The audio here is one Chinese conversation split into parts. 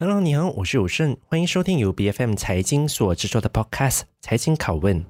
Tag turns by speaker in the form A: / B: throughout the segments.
A: Hello，你好，我是武顺，欢迎收听由 BFM 财经所制作的 Podcast《财经拷问》。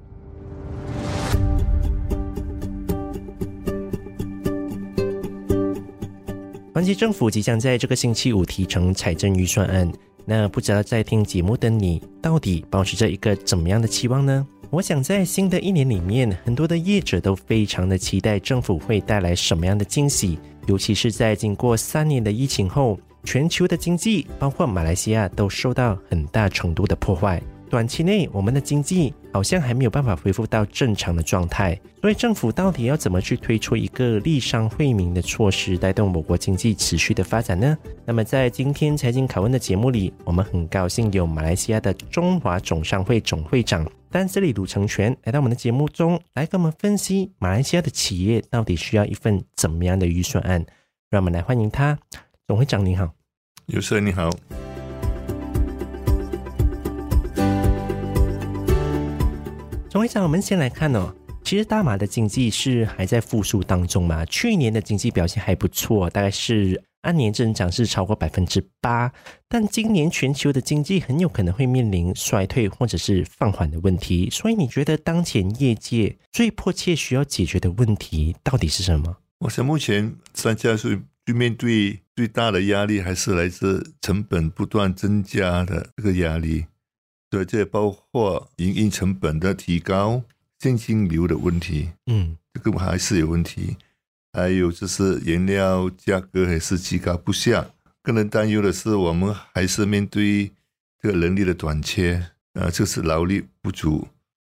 A: 团结政府即将在这个星期五提呈财政预算案，那不知道在听节目的你，到底抱持着一个怎么样的期望呢？我想在新的一年里面，很多的业者都非常的期待政府会带来什么样的惊喜，尤其是在经过三年的疫情后，全球的经济，包括马来西亚，都受到很大程度的破坏。短期内，我们的经济好像还没有办法恢复到正常的状态，所以政府到底要怎么去推出一个利商惠民的措施，带动我国经济持续的发展呢？那么，在今天财经拷问的节目里，我们很高兴有马来西亚的中华总商会总会长丹斯里鲁成权来到我们的节目中，来跟我们分析马来西亚的企业到底需要一份怎么样的预算案。让我们来欢迎他，总会长您好，
B: 有事你好。
A: 总会长，我们先来看哦，其实大马的经济是还在复苏当中嘛。去年的经济表现还不错，大概是按年增长是超过百分之八。但今年全球的经济很有可能会面临衰退或者是放缓的问题。所以你觉得当前业界最迫切需要解决的问题到底是什么？
B: 我想目前商家是面对最大的压力，还是来自成本不断增加的这个压力。对，这也包括营运成本的提高、现金流的问题，嗯，这个还是有问题。还有就是原料价格还是居高不下。更人担忧的是，我们还是面对这个人力的短缺，呃，就是劳力不足。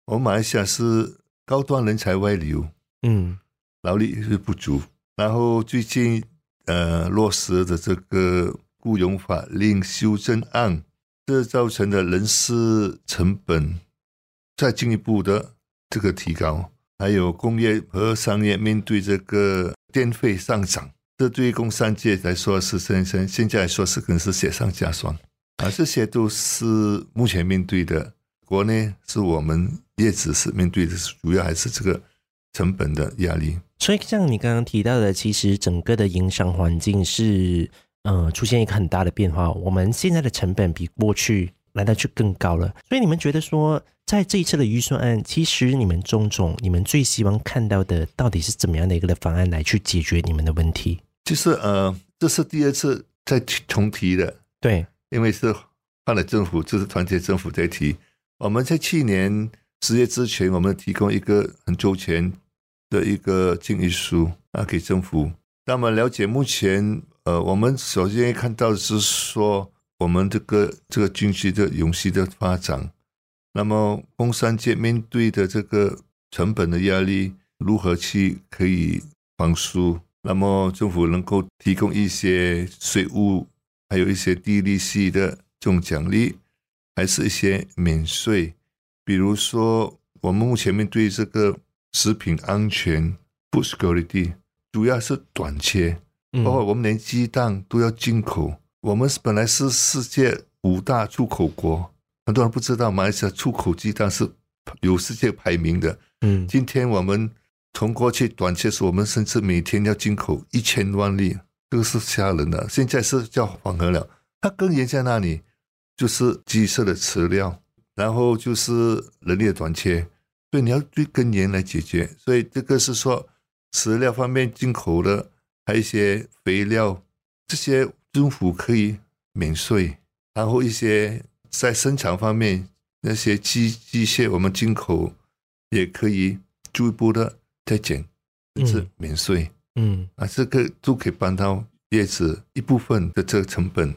B: 我们马来西亚是高端人才外流，嗯，劳力是不足。然后最近呃落实的这个雇佣法令修正案。这造成的人事成本再进一步的这个提高，还有工业和商业面对这个电费上涨，这对于工商界来说是深深现在来说是更是雪上加霜啊，这些都是目前面对的。国内是我们业者是面对的，主要还是这个成本的压力。
A: 所以像你刚刚提到的，其实整个的营商环境是。呃，出现一个很大的变化，我们现在的成本比过去来的就更高了。所以你们觉得说，在这一次的预算案，其实你们钟总，你们最希望看到的到底是怎么样的一个的方案来去解决你们的问题？
B: 就是呃，这是第二次再重提的，
A: 对，
B: 因为是换了政府，就是团结政府在提。我们在去年十月之前，我们提供一个很周全的一个建议书啊给政府，那么了解目前。呃，我们首先看到是说，我们这个这个经济的永续的发展，那么工商界面对的这个成本的压力，如何去可以放松？那么政府能够提供一些税务，还有一些低利息的这种奖励，还是一些免税？比如说，我们目前面对这个食品安全 （food security） 主要是短缺。包括我们连鸡蛋都要进口，我们是本来是世界五大出口国，很多人不知道马来西亚出口鸡蛋是有世界排名的。嗯，今天我们从过去短缺时，我们甚至每天要进口一千万粒，这个是吓人的。现在是叫缓和了，它根源在那里，就是鸡舍的饲料，然后就是人力的短缺，所以你要对根源来解决。所以这个是说饲料方面进口的。还有一些肥料，这些政府可以免税，然后一些在生产方面那些机机械，我们进口也可以逐步的再减，是免税。嗯，啊，这个都可以帮到叶子一部分的这个成本。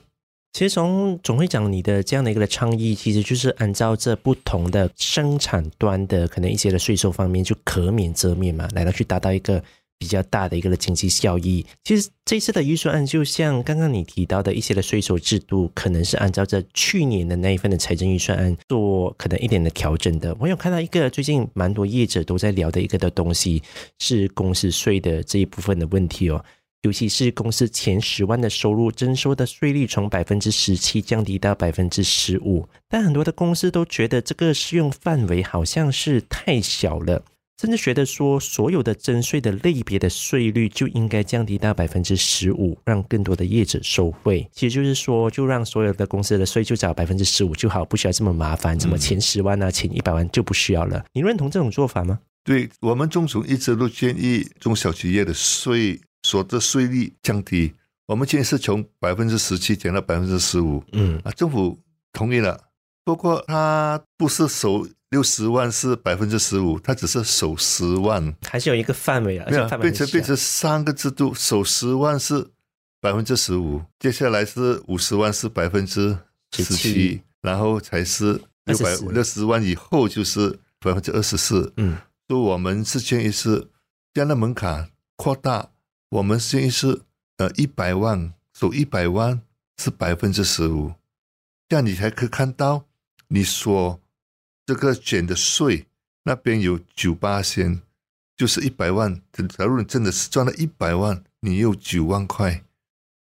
A: 其实从总会长你的这样的一个倡议，其实就是按照这不同的生产端的可能一些的税收方面，就可免则免嘛，来到去达到一个。比较大的一个的经济效益，其实这次的预算案就像刚刚你提到的一些的税收制度，可能是按照这去年的那一份的财政预算案做可能一点的调整的。我有看到一个最近蛮多业者都在聊的一个的东西，是公司税的这一部分的问题哦，尤其是公司前十万的收入征收的税率从百分之十七降低到百分之十五，但很多的公司都觉得这个适用范围好像是太小了。甚至觉得说，所有的征税的类别的税率就应该降低到百分之十五，让更多的业者受惠。其实就是说，就让所有的公司的税就缴百分之十五就好，不需要这么麻烦，什么前十万啊、前一百万就不需要了。你认同这种做法吗？
B: 对，我们中总一直都建议中小企业的税所得税率降低。我们建议是从百分之十七减到百分之十五。嗯啊，政府同意了，不过他不是首。六十万是百分之十五，他只是首十万，
A: 还是有一个范围啊？
B: 没有，变成变成三个制度，首十万是百分之十五，接下来是五十万是百分之十七，然后才是六百六十万以后就是百分之二十四。嗯，所以我们是建议是将那门槛扩大，我们建议是呃一百万，首一百万是百分之十五，这样你才可以看到你说。这个减的税那边有九八仙，就是一百万。假如你真的是赚了一百万，你有九万块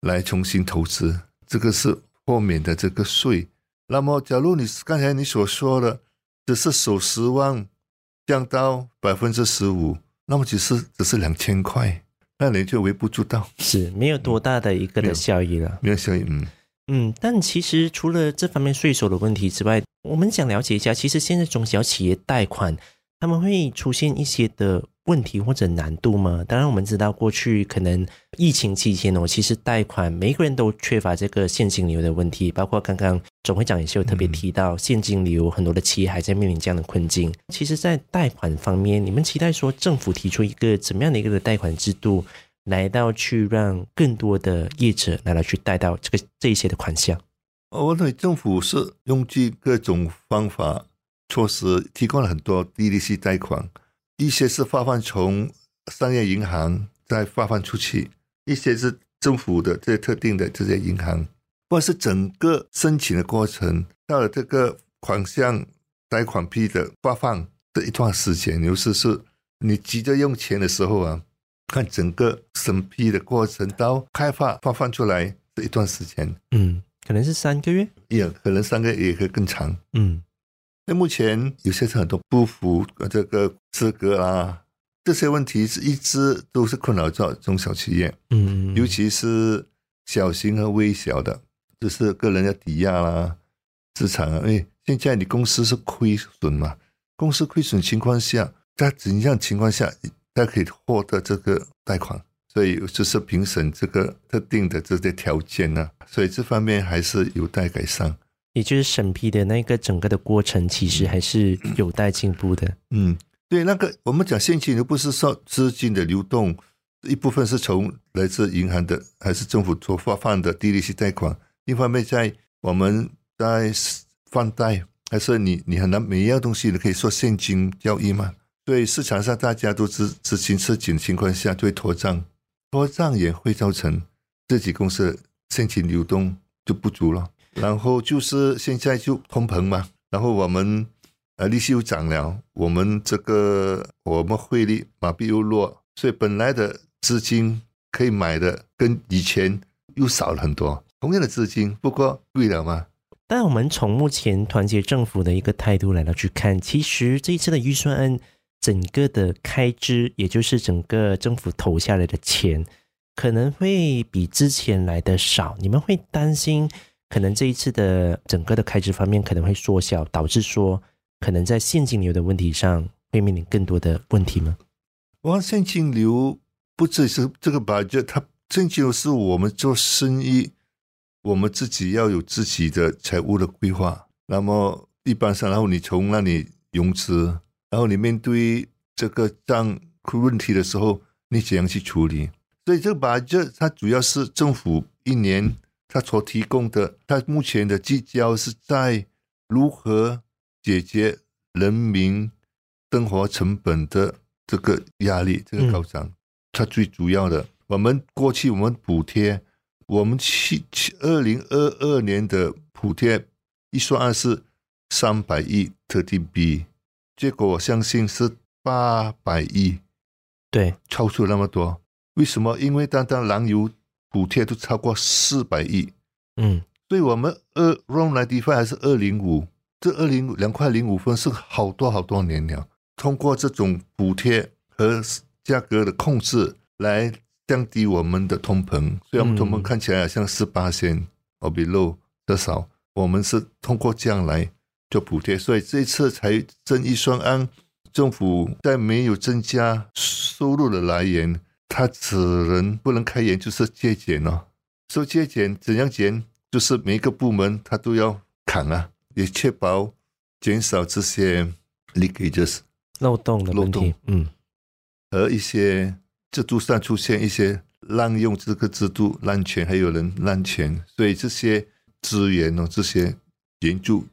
B: 来重新投资，这个是豁免的这个税。那么，假如你刚才你所说的只是首十万降到百分之十五，那么其实只是两千块，那你就微不足道，
A: 是没有多大的一个的效益了，
B: 没有效益，嗯。
A: 嗯，但其实除了这方面税收的问题之外，我们想了解一下，其实现在中小企业贷款他们会出现一些的问题或者难度吗？当然，我们知道过去可能疫情期间哦，其实贷款每个人都缺乏这个现金流的问题，包括刚刚总会长也是有特别提到现金流，很多的企业还在面临这样的困境。其实，在贷款方面，你们期待说政府提出一个怎么样的一个贷款制度？来到去让更多的业者来到去贷到这个这一些的款项，
B: 我认为政府是用尽各种方法措施，提供了很多低利息贷款，一些是发放从商业银行再发放出去，一些是政府的这些特定的这些银行，或是整个申请的过程到了这个款项贷款批的发放这一段时间，尤其是你急着用钱的时候啊。看整个审批的过程到开发发放出来这一段时间，
A: 嗯，可能是三个月，
B: 也可能三个月也可以更长，
A: 嗯。
B: 那目前有些是很多不符这个资格啊，这些问题是一直都是困扰着中小企业，
A: 嗯，
B: 尤其是小型和微小的，就是个人要抵押啦，资产啊，因为现在你公司是亏损嘛，公司亏损情况下，在怎样情况下？他可以获得这个贷款，所以就是评审这个特定的这些条件呢，所以这方面还是有待改善。
A: 也就是审批的那个整个的过程，其实还是有待进步的。
B: 嗯，对，那个我们讲现金流不是说资金的流动，一部分是从来自银行的，还是政府所发放的低利息贷款？一方面在我们在放贷，还是你你很难每一样东西你可以说现金交易吗？对市场上大家都知知行吃紧的情况下，就会拖账，拖账也会造成自己公司现金流动就不足了。然后就是现在就通膨嘛，然后我们呃利息又涨了，我们这个我们汇率马币又弱，所以本来的资金可以买的跟以前又少了很多。同样的资金，不过贵了吗？
A: 但我们从目前团结政府的一个态度来到去看，其实这一次的预算案。整个的开支，也就是整个政府投下来的钱，可能会比之前来的少。你们会担心，可能这一次的整个的开支方面可能会缩小，导致说可能在现金流的问题上会面临更多的问题吗？
B: 我现金流不只是这个吧，就它现金流是我们做生意，我们自己要有自己的财务的规划。那么一般上，然后你从那里融资。然后你面对这个账问题的时候，你怎样去处理？所以这个把这它主要是政府一年它所提供的，他目前的聚焦是在如何解决人民生活成本的这个压力，这个高涨。它最主要的，我们过去我们补贴，我们去二零二二年的补贴预算案是三百亿特地币。结果我相信是八百亿，
A: 对，
B: 超出那么多。为什么？因为单单燃油补贴都超过四百亿，
A: 嗯，
B: 所以我们二 RON 95还是二零五，这二零两块零五分是好多好多年了。通过这种补贴和价格的控制来降低我们的通膨。虽然我们通膨看起来好像是八仙或 below 的少，我们是通过这样来做补贴。所以这次财政预算案，政府在没有增加收入的来源，它只能不能开源，就是节俭哦。说节俭怎样减？就是每一个部门他都要砍啊，也确保减少这些 leakages
A: 漏洞的问题。嗯，
B: 和一些制度上出现一些滥用这个制度、滥权，还有人滥权，所以这些资源哦，这些援助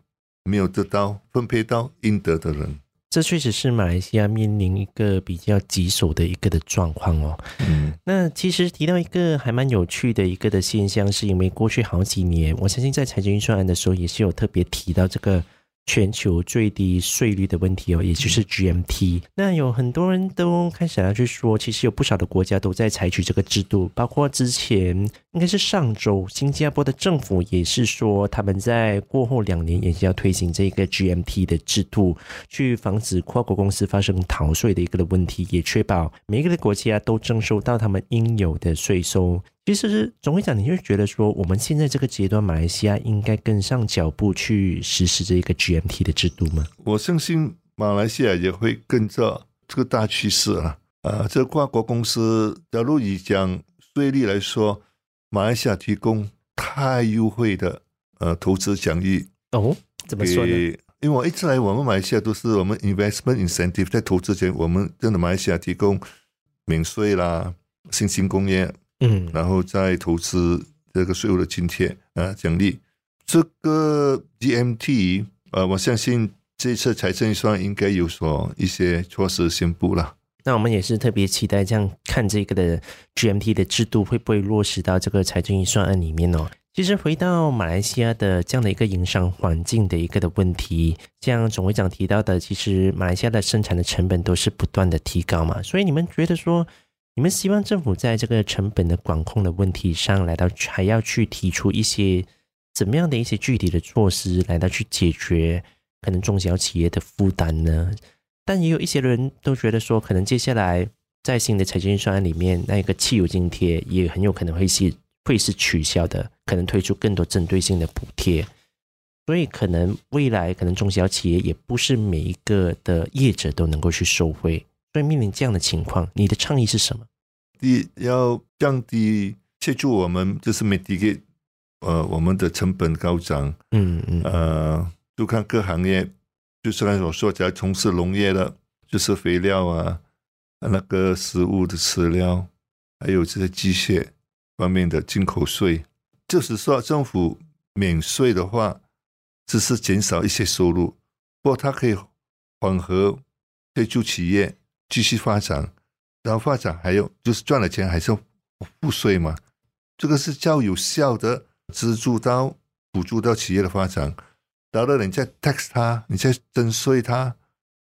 B: 没有得到分配到应得的人。
A: 这确实是马来西亚面临一个比较棘手的一个的状况哦。嗯，那其实提到一个还蛮有趣的一个的现象，是因为过去好几年，我相信在财政预算案的时候也是有特别提到这个。全球最低税率的问题哦，也就是 GMT。那有很多人都开始要去说，其实有不少的国家都在采取这个制度，包括之前应该是上周，新加坡的政府也是说，他们在过后两年也是要推行这个 GMT 的制度，去防止跨国公司发生逃税的一个的问题，也确保每一个的国家都征收到他们应有的税收。其实总会讲，你就觉得说，我们现在这个阶段，马来西亚应该跟上脚步去实施这个 GMT 的制度吗？
B: 我相信马来西亚也会跟着这个大趋势啊。啊，这跨国公司，假如以讲税率来说，马来西亚提供太优惠的呃投资奖励
A: 哦，怎么说呢？
B: 因为我一直来，我们马来西亚都是我们 investment incentive 在投资前，我们真的马来西亚提供免税啦，新兴工业。嗯，然后再投资这个税务的津贴啊奖励，这个 GMT 呃，我相信这次财政预算应该有所一些措施宣布了。
A: 那我们也是特别期待这样看这个的 GMT 的制度会不会落实到这个财政预算案里面哦。其实回到马来西亚的这样的一个营商环境的一个的问题，像总会长提到的，其实马来西亚的生产的成本都是不断的提高嘛，所以你们觉得说？你们希望政府在这个成本的管控的问题上来到，还要去提出一些怎么样的一些具体的措施来到去解决可能中小企业的负担呢？但也有一些人都觉得说，可能接下来在新的财政预算案里面，那个汽油津贴也很有可能会是会是取消的，可能推出更多针对性的补贴，所以可能未来可能中小企业也不是每一个的业者都能够去受惠。所以面临这样的情况，你的倡议是什么？
B: 第一，要降低协助我们，就是媒体给呃，我们的成本高涨。嗯嗯。呃，就看各行业，就是刚才我说，只要从事农业的，就是肥料啊，那个食物的饲料，还有这些机械方面的进口税，就是说政府免税的话，只是减少一些收入，不过它可以缓和协助企业。继续发展，然后发展还有就是赚了钱还是要付税嘛？这个是较有效的资助到补助到企业的发展。然后你再 tax 它，你再征税它，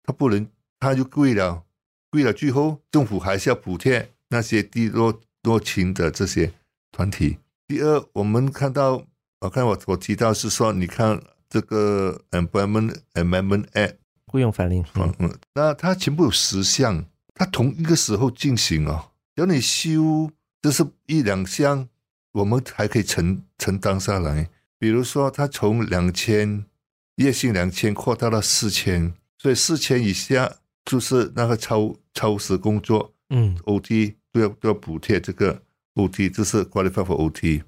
B: 它不能它就贵了，贵了最后政府还是要补贴那些低落落情的这些团体。第二，我们看到我看我我提到是说，你看这个 Employment Amendment Act。
A: 雇佣法令，
B: 嗯嗯，那它全部有十项，它同一个时候进行哦。只要你修，就是一两项，我们还可以承承担下来。比如说，它从两千月薪两千扩大到四千，所以四千以下就是那个超超时工作，嗯，OT 都要都要补贴这个 OT，这是 qualify for OT。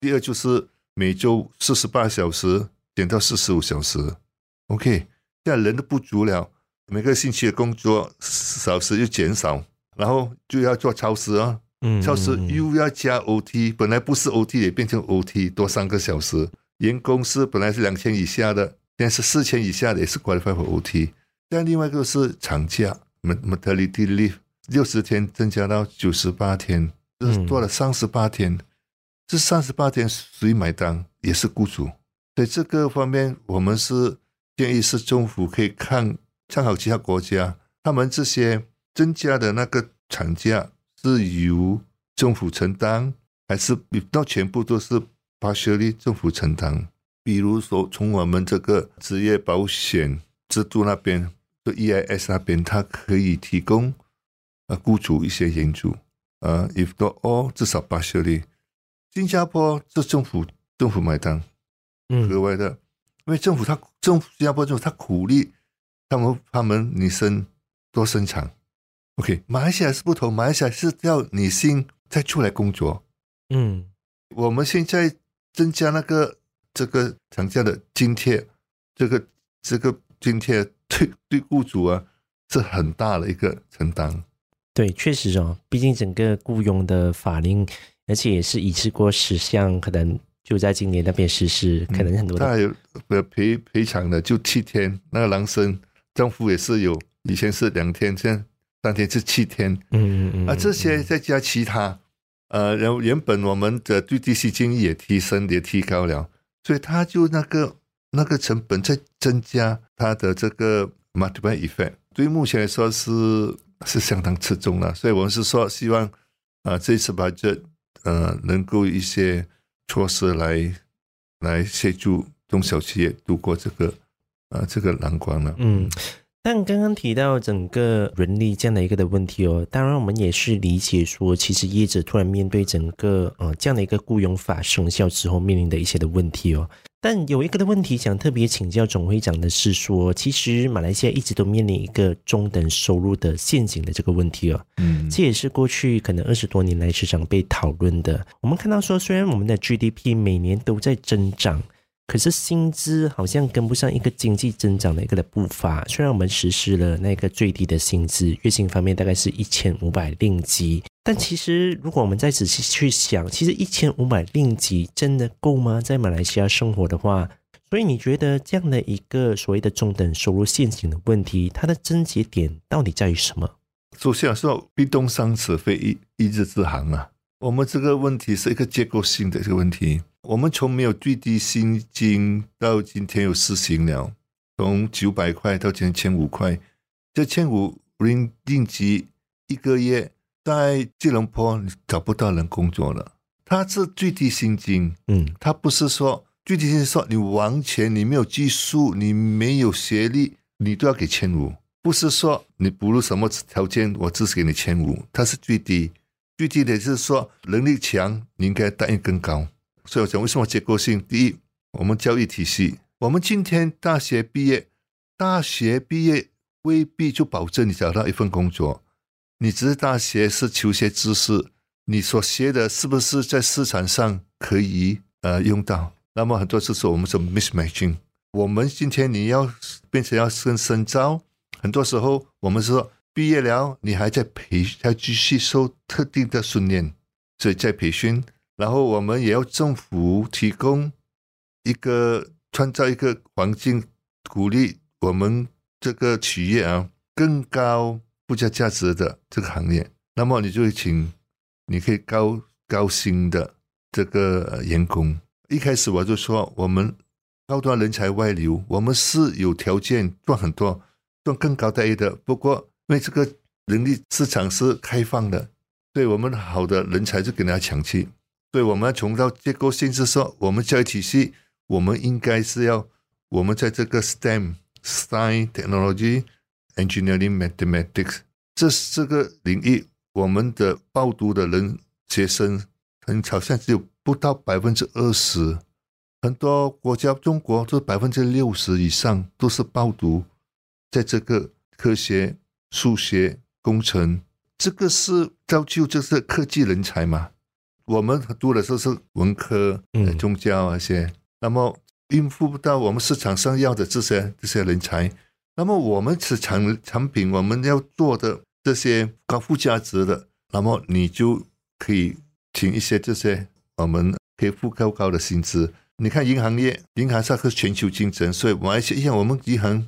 B: 第二就是每周四十八小时减到四十五小时，OK。现在人都不足了，每个星期的工作小时又减少，然后就要做超时啊，嗯，超时又要加 OT，本来不是 OT 也变成 OT，多三个小时。员工是本来是两千以下的，现在是四千以下的，也是 qualify for OT。但另外一个是长假，maternity leave，六十天增加到九十八天，就是多了三十八天。这三十八天谁买单？也是雇主。所以这个方面，我们是。建议是政府可以看参考其他国家，他们这些增加的那个产假是由政府承担，还是到全部都是 partially 政府承担？比如说从我们这个职业保险制度那边，就 EIS 那边，它可以提供啊雇主一些援助啊，if not all 至少 partially。新加坡是政府政府买单，嗯，额外的，因为政府他政府新加坡政府他鼓励他们他们女生多生产。OK，马来西亚是不同，马来西亚是要女性再出来工作。嗯，我们现在增加那个这个长假的津贴，这个这个津贴对对雇主啊是很大的一个承担。
A: 对，确实哦，毕竟整个雇佣的法令，而且也是已知过十项，可能就在今年那边实施，可能很多。
B: 他有赔赔偿的，就七天。那个男生政府也是有，以前是两天，现在三天是七天。嗯嗯嗯。啊，这些再加其他。呃，然后原本我们的最低薪金也提升也提高了，所以他就那个那个成本在增加，它的这个 multiplier effect，对于目前来说是是相当吃重了。所以我们是说，希望啊、呃，这次把这呃能够一些措施来来协助中小企业度过这个啊、呃、这个难关了。嗯。
A: 但刚刚提到整个人力这样的一个的问题哦，当然我们也是理解说，其实业者突然面对整个呃这样的一个雇佣法生效之后面临的一些的问题哦。但有一个的问题想特别请教总会长的是说，其实马来西亚一直都面临一个中等收入的陷阱的这个问题哦。嗯，这也是过去可能二十多年来时常被讨论的。我们看到说，虽然我们的 GDP 每年都在增长。可是薪资好像跟不上一个经济增长的一个的步伐。虽然我们实施了那个最低的薪资，月薪方面大概是一千五百令吉，但其实如果我们再仔细去想，其实一千五百令吉真的够吗？在马来西亚生活的话，所以你觉得这样的一个所谓的中等收入陷阱的问题，它的症结点到底在于什么？
B: 首先说，冰冻三尺非一一日之寒啊。我们这个问题是一个结构性的这个问题。我们从没有最低薪金到今天有四行了，从九百块到今天千五块，这千五令吉一个月在吉隆坡你找不到人工作了。它是最低薪金，嗯，它不是说最低薪金说你完全你没有技术，你没有学历，你都要给千五，不是说你不如什么条件我只是给你千五，它是最低。最低的就是说，能力强，你应该待遇更高。所以我讲，为什么结构性？第一，我们教育体系，我们今天大学毕业，大学毕业未必就保证你找到一份工作。你只是大学是求学知识，你所学的是不是在市场上可以呃用到？那么很多时候我们说 mismatching。我们今天你要变成要深深造，很多时候我们说。毕业了，你还在培，还继续受特定的训练，所以在培训。然后我们也要政府提供一个创造一个环境，鼓励我们这个企业啊更高附加价值的这个行业。那么你就会请，你可以高高薪的这个员工。一开始我就说，我们高端人才外流，我们是有条件赚很多，赚更高待遇的。不过。因为这个人力市场是开放的，对我们好的人才就给人家抢去。所以我们要从到结构性是说，我们教育体系，我们应该是要我们在这个 STEM、Science、Technology、Engineering、Mathematics 这这个领域，我们的报读的人学生很好像只有不到百分之二十，很多国家中国都百分之六十以上都是报读在这个科学。数学、工程，这个是造就就是科技人才嘛。我们读的时候是文科、嗯宗教那些，那么应付不到我们市场上要的这些这些人才。那么我们是产产品，我们要做的这些高附加值的，那么你就可以请一些这些我们可以付高高的薪资。你看银行业，银行上是全球竞争，所以马来西亚我们银行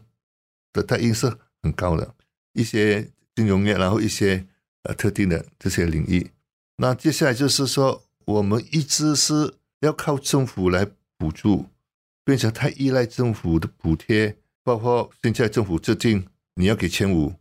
B: 的待遇是很高的。一些金融业，然后一些呃特定的这些领域，那接下来就是说，我们一直是要靠政府来补助，变成太依赖政府的补贴，包括现在政府制定你要给千五，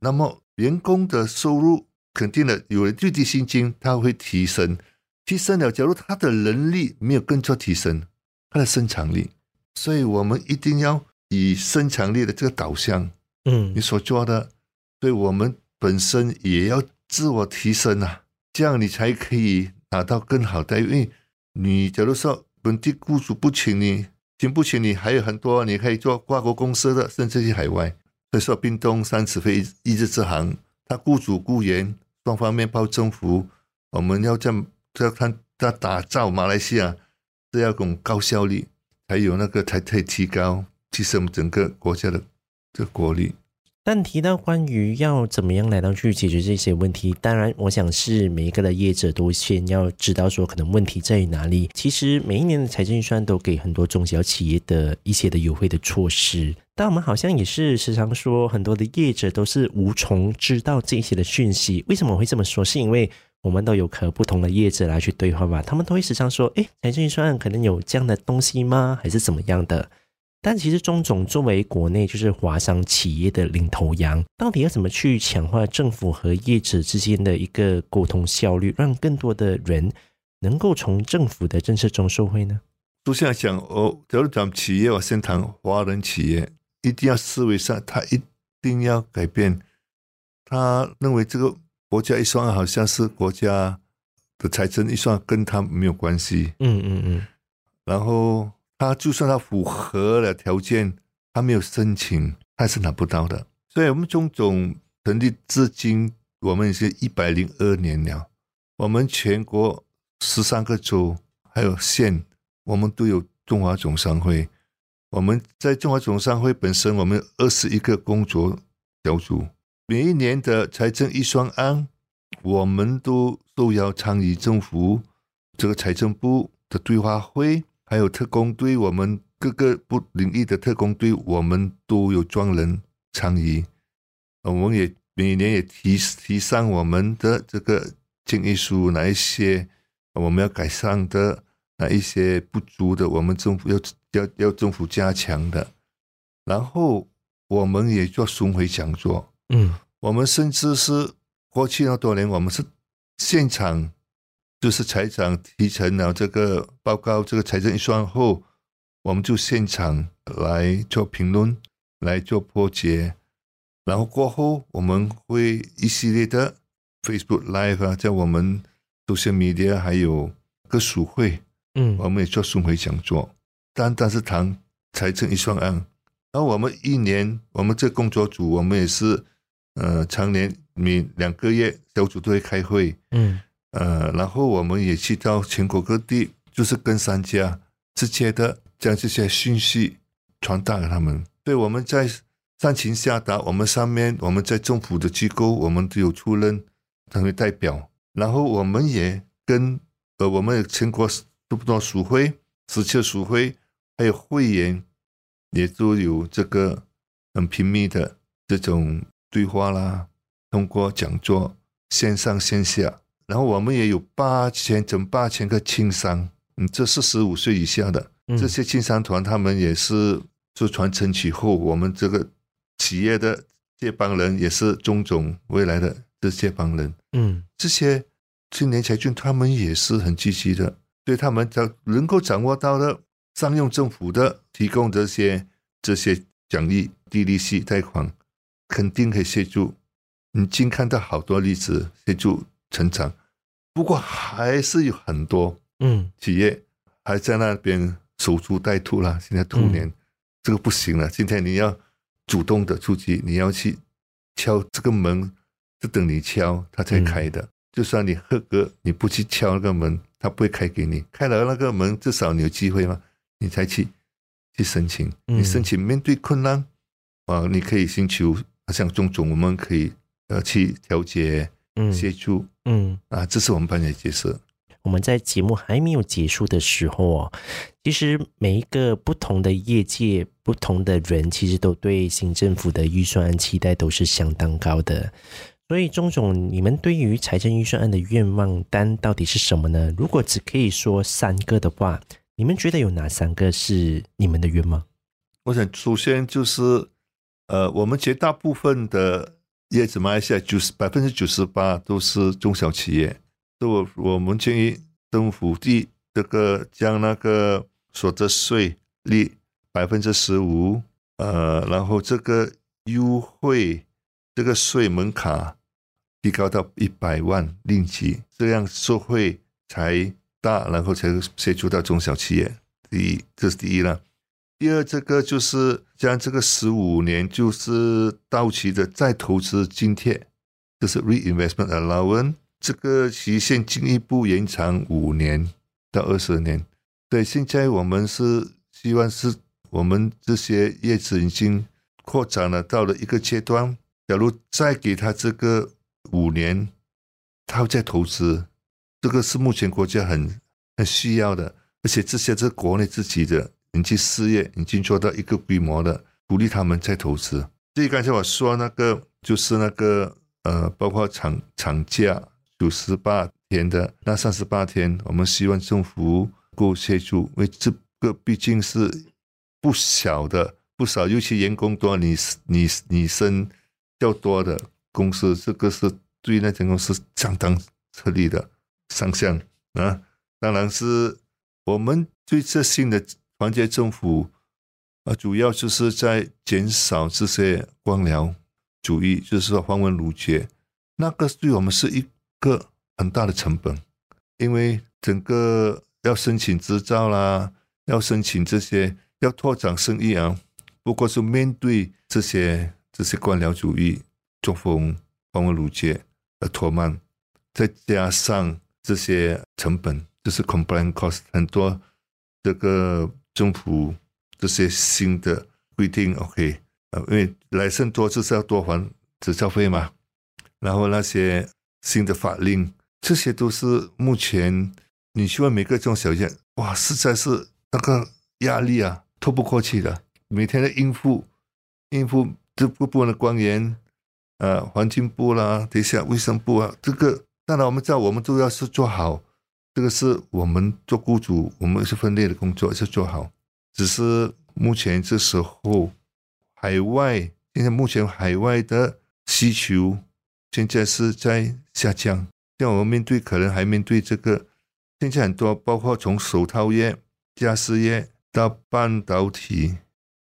B: 那么员工的收入肯定的有了最低薪金，他会提升，提升了，假如他的能力没有跟着提升，他的生产力，所以我们一定要以生产力的这个导向。
A: 嗯，
B: 你所做的，对我们本身也要自我提升啊，这样你才可以拿到更好的。因为你假如说本地雇主不请你，请不请你，还有很多你可以做跨国公司的，甚至去海外。所以说，冰冻三尺非一日之寒，他雇主雇员双方面包政府，我们要这样要看他打造马来西亚这样一种高效率，还有那个才可以提高提升整个国家的这个国力。
A: 但提到关于要怎么样来到去解决这些问题，当然，我想是每一个的业者都先要知道说可能问题在于哪里。其实每一年的财政预算都给很多中小企业的一些的优惠的措施，但我们好像也是时常说很多的业者都是无从知道这些的讯息。为什么我会这么说？是因为我们都有和不同的业者来去对话吧，他们都会时常说：“诶，财政预算可能有这样的东西吗？还是怎么样的？”但其实钟总作为国内就是华商企业的领头羊，到底要怎么去强化政府和业者之间的一个沟通效率，让更多的人能够从政府的政策中受惠呢？
B: 就像讲哦，假如讲企业，我先谈华人企业，一定要思维上，他一定要改变。他认为这个国家预算好像是国家的财政预算，跟他没有关系。
A: 嗯嗯嗯，
B: 然后。他就算他符合了条件，他没有申请，他是拿不到的。所以，我们中总成立至今，我们已经一百零二年了。我们全国十三个州还有县，我们都有中华总商会。我们在中华总商会本身，我们二十一个工作小组。每一年的财政预算案，我们都受邀参与政府这个财政部的对话会。还有特工队，我们各个不领域的特工队，我们都有专人参与。我们也每年也提提上我们的这个建议书，哪一些我们要改善的，哪一些不足的，我们政府要要要政府加强的。然后我们也做巡回讲座，
A: 嗯，
B: 我们甚至是过去那多年，我们是现场。就是财长提成了这个报告，这个财政预算后，我们就现场来做评论，来做破解，然后过后我们会一系列的 Facebook Live 啊，在我们 social media 还有个属会，
A: 嗯，
B: 我们也做巡回讲座，单单是谈财政预算案，然后我们一年，我们这工作组，我们也是呃，常年每两个月小组都会开会，
A: 嗯。
B: 呃，然后我们也去到全国各地，就是跟商家直接的将这些讯息传达给他们。对，我们在上情下达，我们上面我们在政府的机构，我们都有出任成为代表。然后我们也跟呃，我们全国都不多属会、十七属会，还有会员，也都有这个很频密的这种对话啦，通过讲座，线上线下。然后我们也有八千整八千个青商，嗯，这四十五岁以下的这些青商团，他们也是做传承起后，我们这个企业的接班人也是中总未来的这接班人，
A: 嗯，这
B: 些青年才俊他们也是很积极的，对他们掌能够掌握到的商用政府的提供这些这些奖励低利息贷款，肯定可以协助。你已经看到好多例子协助。成长，不过还是有很多
A: 嗯
B: 企业还在那边守株待兔啦。现在兔年、嗯、这个不行了，今天你要主动的出击，你要去敲这个门，就等你敲他才开的。嗯、就算你合格，你不去敲那个门，他不会开给你。开了那个门，至少你有机会嘛，你才去去申请。你申请面对困难啊，你可以寻求像种种，我们可以呃去调解。嗯，协助，嗯啊，这是我们扮演的角色。
A: 我们在节目还没有结束的时候哦，其实每一个不同的业界、不同的人，其实都对新政府的预算案期待都是相当高的。所以，钟总，你们对于财政预算案的愿望单到底是什么呢？如果只可以说三个的话，你们觉得有哪三个是你们的愿望？
B: 我想，首先就是，呃，我们绝大部分的。叶子马来西亚九十百分之九十八都是中小企业，所以我我们建议政府第这个将那个所得税率百分之十五，呃，然后这个优惠这个税门槛提高到一百万令吉，这样社会才大，然后才协助到中小企业。第一，这是第一了。第二，这个就是将这个十五年就是到期的再投资津贴，就是 reinvestment allowance，这个期限进一步延长五年到二十年。对，现在我们是希望是我们这些业子已经扩展了到了一个阶段，假如再给他这个五年，他再投资，这个是目前国家很很需要的，而且这些是国内自己的。经济事业已经做到一个规模的，鼓励他们再投资。所以刚才我说那个就是那个呃，包括产产假九十八天的那三十八天，我们希望政府够协助，因为这个毕竟是不小的，不少，尤其员工多，你你你生较多的公司，这个是对那间公司相当吃力的上项啊。当然是我们对这新的。团结政府啊，主要就是在减少这些官僚主义，就是说繁文縟节，那个对我们是一个很大的成本，因为整个要申请执照啦，要申请这些，要拓展生意啊，不过是面对这些这些官僚主义作风、繁文縟节而拖慢，再加上这些成本，就是 complain cost 很多，这个。政府这些新的规定，OK，呃，因为来生多就是要多还执照费嘛，然后那些新的法令，这些都是目前你去问每个中小企业，哇，实在是那个压力啊，透不过气的，每天的应付应付这各部门的官员，呃，环境部啦，等一下卫生部啊，这个当然我们知道，我们都要是做好。这个是我们做雇主，我们是分内的工作，是做好。只是目前这时候，海外现在目前海外的需求现在是在下降。像我们面对可能还面对这个，现在很多包括从手套业、家饰业到半导体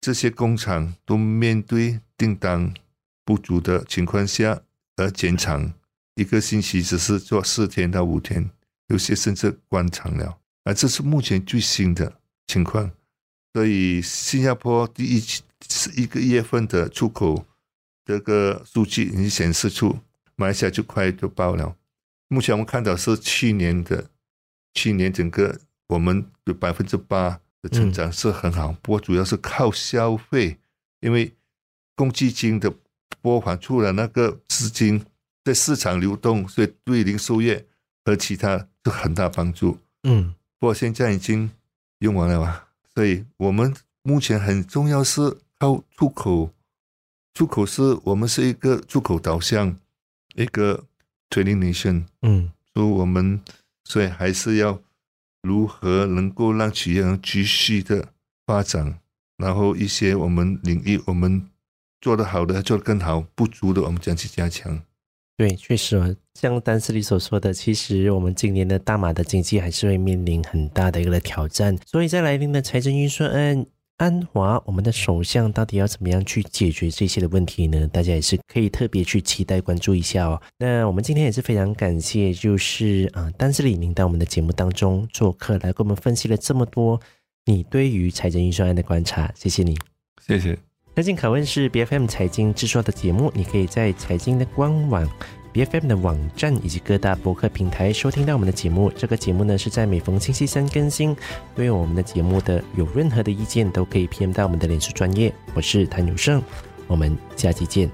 B: 这些工厂，都面对订单不足的情况下而减产，一个星期只是做四天到五天。有些甚至关厂了，啊，这是目前最新的情况。所以新加坡第一是一个月份的出口这个数据已经显示出，马来西亚就快就爆了。目前我们看到是去年的，去年整个我们有百分之八的成长是很好，不过主要是靠消费，因为公积金的拨款出了那个资金在市场流动，所以对零售业和其他。是很大帮助，嗯，不过现在已经用完了吧？所以我们目前很重要是靠出口，出口是我们是一个出口导向一个 trading nation，嗯，所以我们所以还是要如何能够让企业能继续的发展，然后一些我们领域我们做得好的做得更好，不足的我们将去加强。
A: 对，确实啊，像丹斯里所说的，其实我们今年的大马的经济还是会面临很大的一个挑战。所以在来临的财政预算案，安华我们的首相到底要怎么样去解决这些的问题呢？大家也是可以特别去期待关注一下哦。那我们今天也是非常感谢，就是啊，丹斯里您到我们的节目当中做客，来给我们分析了这么多你对于财政预算案的观察，谢谢你，
B: 谢谢。
A: 财经可问是 BFM 财经制作的节目，你可以在财经的官网、BFM 的网站以及各大博客平台收听到我们的节目。这个节目呢是在每逢星期三更新。对于我们的节目的有任何的意见，都可以 PM 到我们的脸书专业。我是谭永胜，我们下期见。